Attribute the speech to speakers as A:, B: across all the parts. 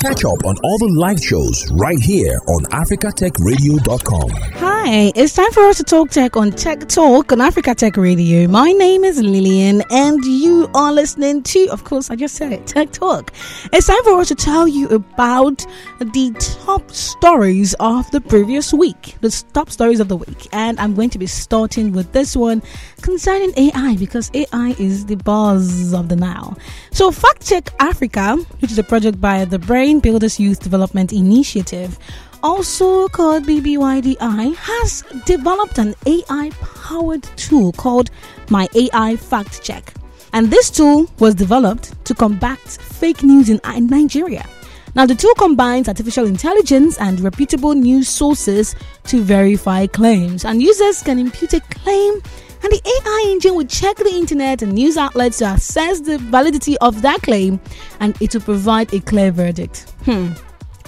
A: Catch up on all the live shows right here on africatechradio.com.
B: Hi, it's time for us to talk tech on Tek Talk on Africa Tech Radio. My name is Lillian, and you are listening to, of course, I just said it, Tek Talk. It's time for us to tell you about the top stories of the previous week, the top stories of the week. And I'm going to be starting with this one concerning AI because AI is the buzz of the now. So, FactCheck Africa, which is a project by the Brain Builders Youth Development Initiative, also called BBYDI, has developed an AI powered tool called My AI Fact Check. And this tool was developed to combat fake news in, Nigeria. Now, the tool combines artificial intelligence and reputable news sources to verify claims, and users can impute a claim and the AI engine will check the internet and news outlets to assess the validity of that claim and it will provide a clear verdict. Hmm.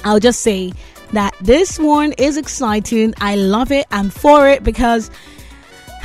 B: I'll just say that this one is exciting. I love it. I'm for it because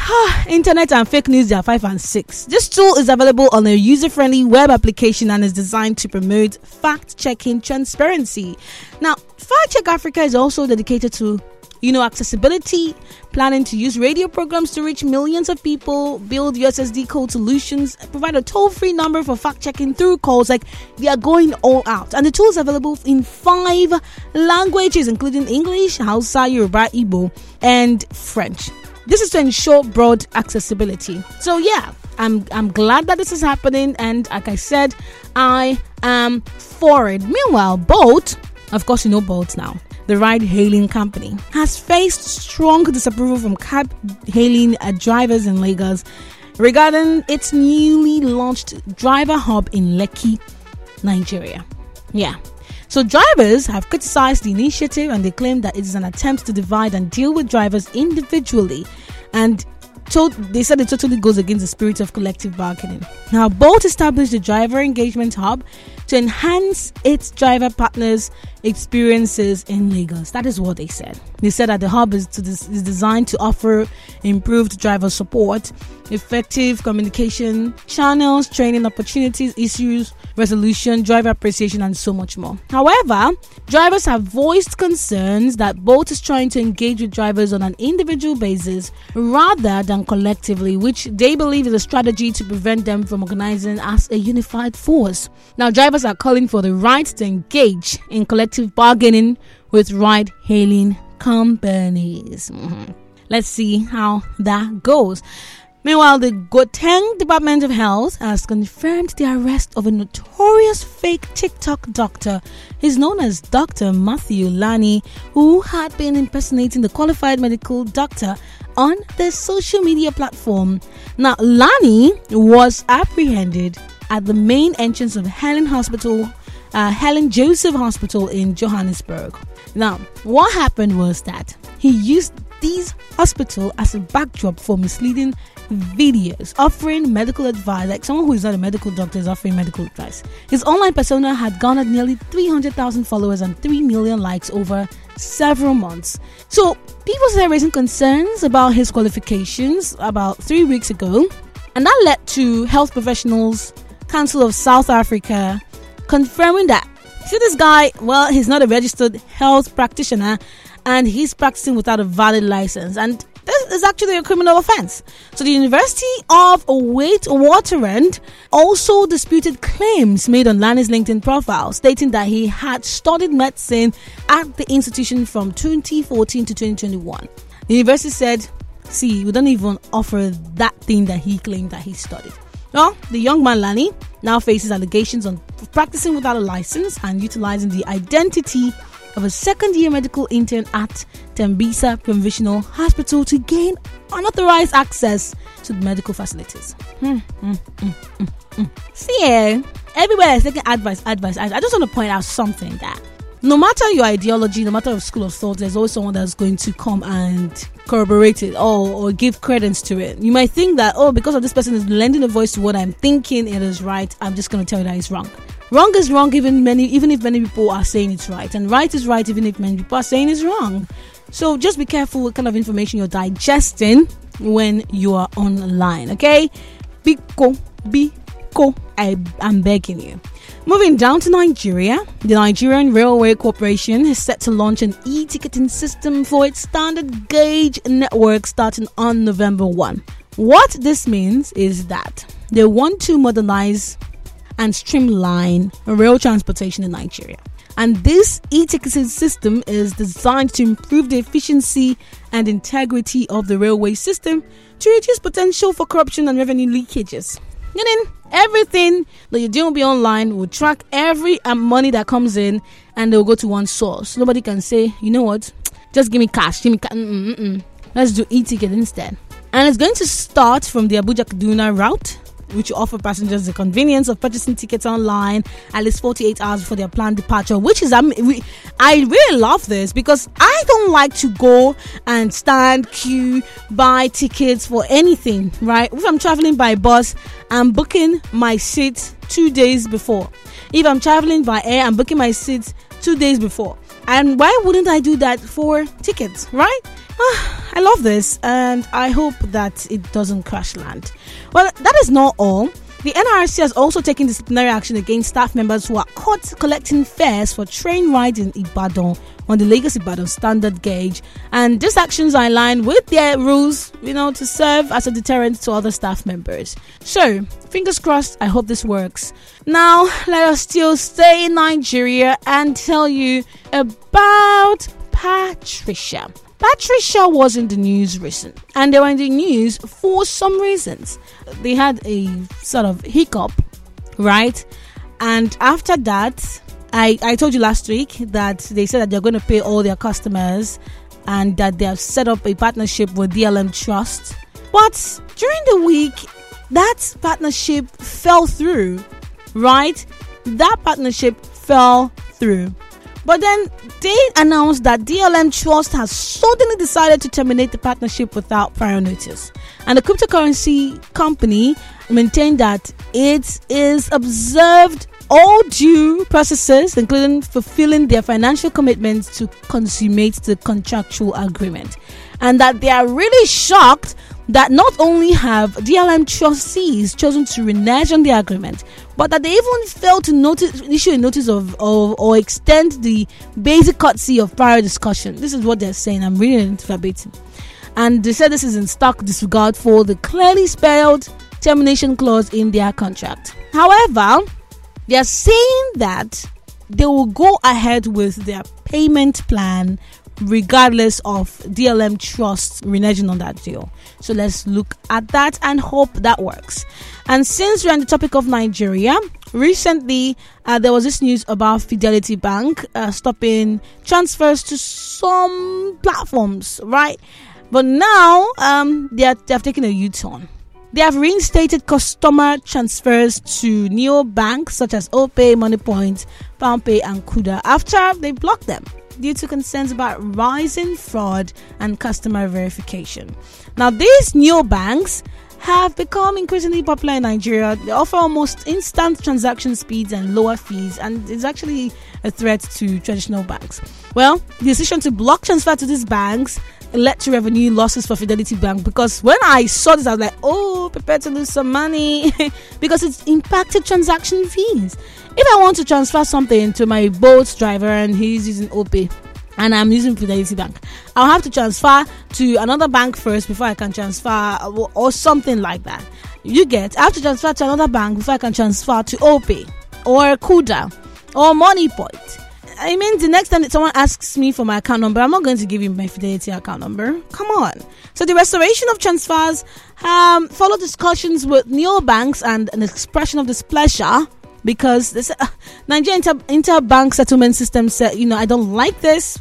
B: internet and fake news are 5 and 6 this tool is available on a user-friendly web application and is designed to promote fact-checking transparency now fact check africa is also dedicated to you know, accessibility, planning to use radio programs to reach millions of people, build USSD code solutions, provide a toll free number for fact checking through calls. Like, they are going all out. And the tools available in five languages, including English, Hausa, Yoruba, Igbo, and French. This is to ensure broad accessibility. So, yeah, I'm, I'm glad that this is happening. And like I said, I am for it. Meanwhile, Bolt, of course, you know Bolt now the ride hailing company, has faced strong disapproval from cab hailing uh, drivers in Lagos regarding its newly launched driver hub in Lekki, Nigeria. Yeah. So, drivers have criticized the initiative and they claim that it is an attempt to divide and deal with drivers individually and told, they said it totally goes against the spirit of collective bargaining. Now, Bolt established the driver engagement hub to enhance its driver partners' experiences in Lagos. That is what they said. They said that the hub is, is designed to offer improved driver support, effective communication channels, training opportunities, issues resolution, driver appreciation, and so much more. However, drivers have voiced concerns that Bolt is trying to engage with drivers on an individual basis rather than collectively, which they believe is a strategy to prevent them from organizing as a unified force. Now, drivers are calling for the right to engage in collective bargaining with ride hailing companies. Mm-hmm. Let's see how that goes. Meanwhile, the Gauteng Department of Health has confirmed the arrest of a notorious fake TikTok doctor. He's known as Dr. Matthew Lani, who had been impersonating the qualified medical doctor on the social media platform. Now, Lani was apprehended at the main entrance of Helen Hospital, uh, Helen Joseph Hospital in Johannesburg. Now, what happened was that he used these hospital as a backdrop for misleading videos offering medical advice, like someone who is not a medical doctor is offering medical advice. His online persona had garnered nearly 300,000 followers and 3 million likes over several months. So, people started raising concerns about his qualifications about three weeks ago, and that led to Health Professionals Council of South Africa confirming that see this guy well he's not a registered health practitioner and he's practicing without a valid license and this is actually a criminal offense. So the University of Witwatersrand also disputed claims made on Lani's LinkedIn profile, stating that he had studied medicine at the institution from 2014 to 2021. The university said, "See, we don't even offer that thing that he claimed that he studied." Well, the young man Lani now faces allegations on practicing without a license and utilizing the identity of a second year medical intern at Tembisa Provincial Hospital to gain unauthorized access to the medical facilities. Hmm, hmm, hmm. See, eh, everywhere is taking advice, advice, advice. I just want to point out something that no matter your ideology, no matter your school of thought, there's always someone that's going to come and corroborate it or, or give credence to it. You might think that, oh, because of this person is lending a voice to what I'm thinking it is right, I'm just going to tell you that it's wrong. Wrong is wrong even many even if many people are saying it's right. And right is right even if many people are saying it's wrong. So just be careful what kind of information you're digesting when you are online, okay? Biko, biko, I'm begging you. Moving down to Nigeria, the Nigerian Railway Corporation is set to launch an e ticketing system for its standard gauge network starting on November 1. What this means is that they want to modernize and streamline rail transportation in Nigeria. And this e ticketing system is designed to improve the efficiency and integrity of the railway system to reduce potential for corruption and revenue leakages. Meaning, everything that you do will be online will track every um, money that comes in and they'll go to one source. Nobody can say, you know what, just give me cash, give me cash. Mm, mm, mm, Let's do e ticket instead. And it's going to start from the Abuja Kaduna route which offer passengers the convenience of purchasing tickets online at least 48 hours before their planned departure. Which is, um, I really love this because I don't like to go and stand, queue, buy tickets for anything, right? If I'm traveling by bus, I'm booking my seat two days before. If I'm traveling by air, I'm booking my seat two days before. And why wouldn't I do that for tickets, right? I love this and I hope that it doesn't crash land. Well, that is not all. The NRC has also taken disciplinary action against staff members who are caught collecting fares for train rides in Ibadan on the Lagos Ibadan standard gauge. And these actions are in line with their rules, you know, to serve as a deterrent to other staff members. So, fingers crossed, I hope this works. Now, let us still stay in Nigeria and tell you about Patricia. Patricia was in the news recent, and they were in the news for some reasons. They had a sort of hiccup, right? And after that, I, I told you last week that they said that they're going to pay all their customers and that they have set up a partnership with DLM Trust. But during the week, that partnership fell through, right? That partnership fell through. But then they announced that DLM Trust has suddenly decided to terminate the partnership without prior notice. And the cryptocurrency company maintained that it is observed all due processes, including fulfilling their financial commitments to consummate the contractual agreement. And that they are really shocked that not only have DLM trustees chosen to renege on the agreement, but that they even failed to notice, issue a notice of, of or extend the basic courtesy of prior discussion. This is what they're saying. I'm reading it verbatim. And they said this is in stark disregard for the clearly spelled termination clause in their contract. However, they are saying that they will go ahead with their payment plan regardless of DLM Trust reneging on that deal. So let's look at that and hope that works. And since we're on the topic of Nigeria, recently uh, there was this news about Fidelity Bank uh, stopping transfers to some platforms, right? But now um, they, are, they have taken a U turn. They have reinstated customer transfers to neo banks such as OPay, Moniepoint, PalmPay, and Kuda after they blocked them due to concerns about rising fraud and customer verification. Now, these neo banks have become increasingly popular in Nigeria. They offer almost instant transaction speeds and lower fees, and it's actually a threat to traditional banks. Well, the decision to block transfer to these banks led to revenue losses for Fidelity Bank because when I saw this, I was like, oh, prepare to lose some money because it's impacted transaction fees. If I want to transfer something to my Bolt driver and he's using OPay and I'm using Fidelity Bank, I'll have to transfer to another bank first before I can transfer or, something like that. You get, I have to transfer to another bank before I can transfer to OPay or Kuda or Moniepoint I mean, the next time that someone asks me for my account number, I'm not going to give you my Fidelity account number. Come on. So the restoration of transfers um, followed discussions with neobanks and an expression of displeasure because this uh, Nigerian inter- interbank settlement system said, you know, I don't like this.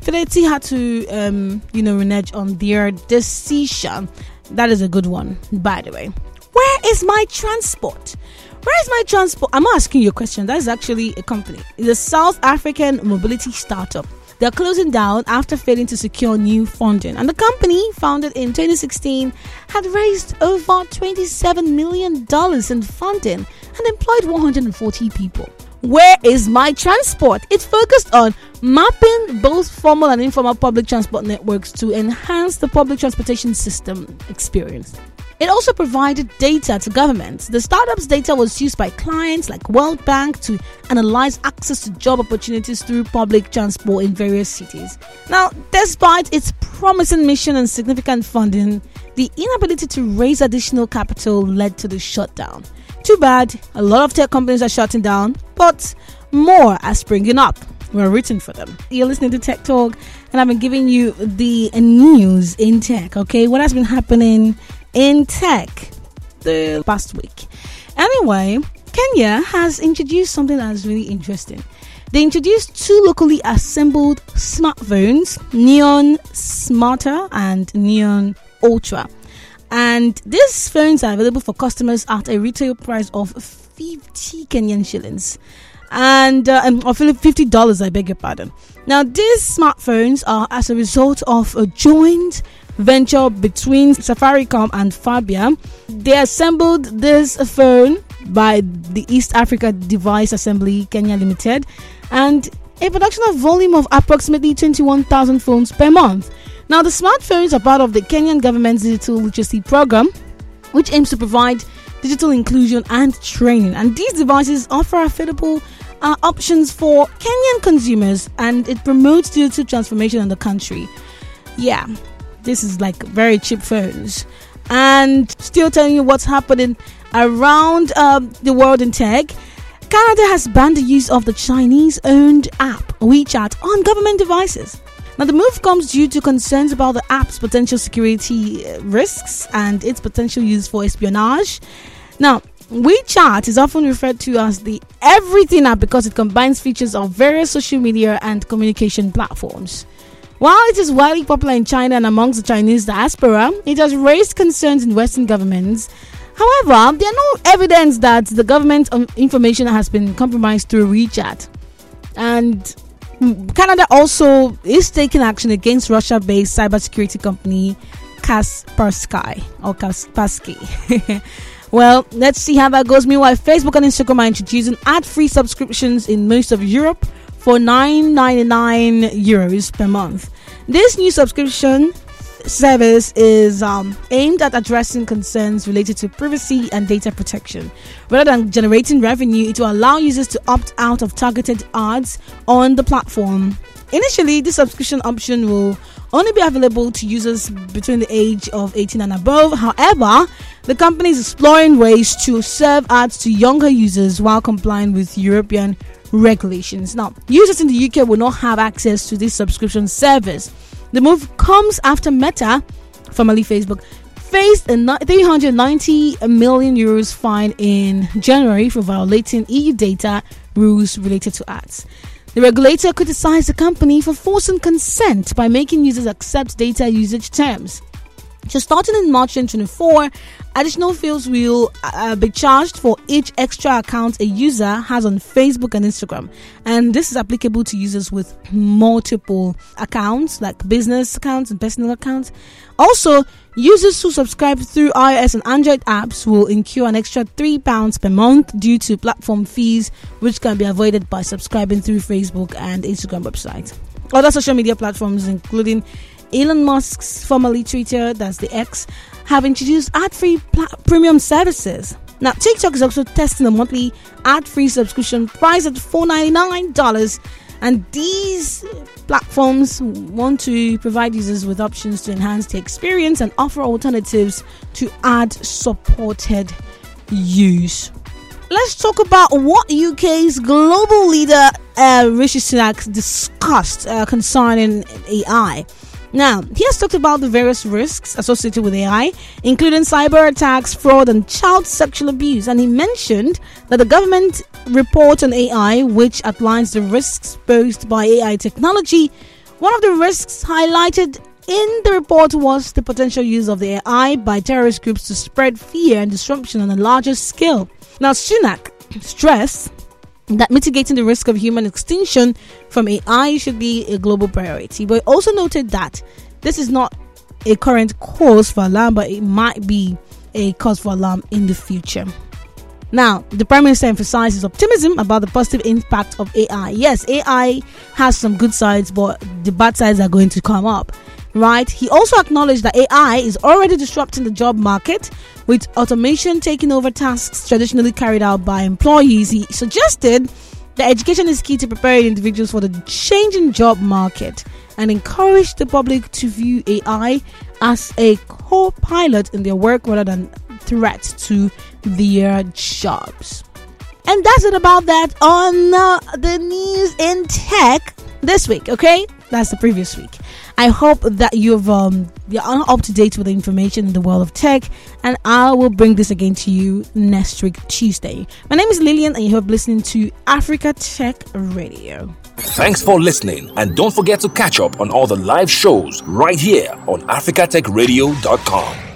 B: Fidelity had to, um, you know, renege on their decision. That is a good one, by the way. Where is my transport? Where is my transport? I'm asking you a question. That is actually a company. It's a South African mobility startup. They're closing down after failing to secure new funding. And the company, founded in 2016, had raised over $27 million in funding and employed 140 people. Where is my transport? It focused on mapping both formal and informal public transport networks to enhance the public transportation system experience. It also provided data to governments. The startup's data was used by clients like World Bank to analyze access to job opportunities through public transport in various cities. Now, despite its promising mission and significant funding, the inability to raise additional capital led to the shutdown. Too bad, a lot of tech companies are shutting down, but more are springing up. We're rooting for them. You're listening to Tek Talk, and I've been giving you the news in tech, okay? What has been happening in tech the past week. Anyway, Kenya has introduced something that's really interesting. They introduced two locally assembled smartphones, Neon Smarta and Neon Ultra. And these phones are available for customers at a retail price of 50 Kenyan shillings and uh, um, or fifty dollars. I beg your pardon. Now, these smartphones are as a result of a joint venture between Safaricom and Fabia. They assembled this phone by the East Africa Device Assembly Kenya Limited and a production of volume of approximately 21,000 phones per month. Now, the smartphones are part of the Kenyan government's digital literacy program, which aims to provide digital inclusion and training. And these devices offer affordable uh, options for Kenyan consumers and it promotes digital transformation in the country. Yeah, this is like very cheap phones. And still telling you what's happening around um, the world in tech. Canada has banned the use of the Chinese owned app WeChat on government devices. Now, the move comes due to concerns about the app's potential security uh, risks and its potential use for espionage. Now, WeChat is often referred to as the everything app because it combines features of various social media and communication platforms. While it is widely popular in China and amongst the Chinese diaspora, it has raised concerns in Western governments. However, there are no evidence that the government information has been compromised through WeChat. And Canada also is taking action against Russia based cybersecurity company Kaspersky or Kaspersky. well, let's see how that goes. Meanwhile, Facebook and Instagram are introducing ad free subscriptions in most of Europe for 9.99 euros per month. This new subscription service is um, aimed at addressing concerns related to privacy and data protection. Rather than generating revenue, it will allow users to opt out of targeted ads on the platform. Initially, this subscription option will only be available to users between the age of 18 and above. However, the company is exploring ways to serve ads to younger users while complying with European regulations. Now, users in the UK will not have access to this subscription service. The move comes after Meta, formerly Facebook, faced a 390 million euros fine in January for violating EU data rules related to ads. The regulator criticized the company for forcing consent by making users accept data usage terms. So, starting in March 2024, additional fees will uh, be charged for each extra account a user has on Facebook and Instagram. And this is applicable to users with multiple accounts, like business accounts and personal accounts. Also, users who subscribe through iOS and Android apps will incur an extra £3 per month due to platform fees, which can be avoided by subscribing through Facebook and Instagram websites. Other social media platforms, including Elon Musk's formerly Twitter, that's the X, have introduced ad-free pl- premium services. Now, TikTok is also testing a monthly ad-free subscription priced at $4.99, and these platforms want to provide users with options to enhance the experience and offer alternatives to ad-supported use. Let's talk about what UK's global leader uh, Rishi Sunak discussed uh, concerning AI. Now, he has talked about the various risks associated with AI, including cyber attacks, fraud, and child sexual abuse. And he mentioned that the government report on AI, which outlines the risks posed by AI technology, one of the risks highlighted in the report was the potential use of the AI by terrorist groups to spread fear and disruption on a larger scale. Now, Sunak stressed that mitigating the risk of human extinction from AI should be a global priority. But also noted that this is not a current cause for alarm, but it might be a cause for alarm in the future. Now, the Prime Minister emphasizes optimism about the positive impact of AI. Yes, AI has some good sides, but the bad sides are going to come up. right? He also acknowledged that AI is already disrupting the job market with automation taking over tasks traditionally carried out by employees. He suggested that education is key to preparing individuals for the changing job market and encouraged the public to view AI as a co pilot in their work rather than threat to their jobs. And that's it about that on uh, the news in tech this week, okay? That's the previous week. I hope that you've um, you're up to date with the information in the world of tech, and I will bring this again to you next week, Tuesday. My name is Lillian, and you have listening to Africa Tech Radio.
A: Thanks for listening, and don't forget to catch up on all the live shows right here on africatechradio.com.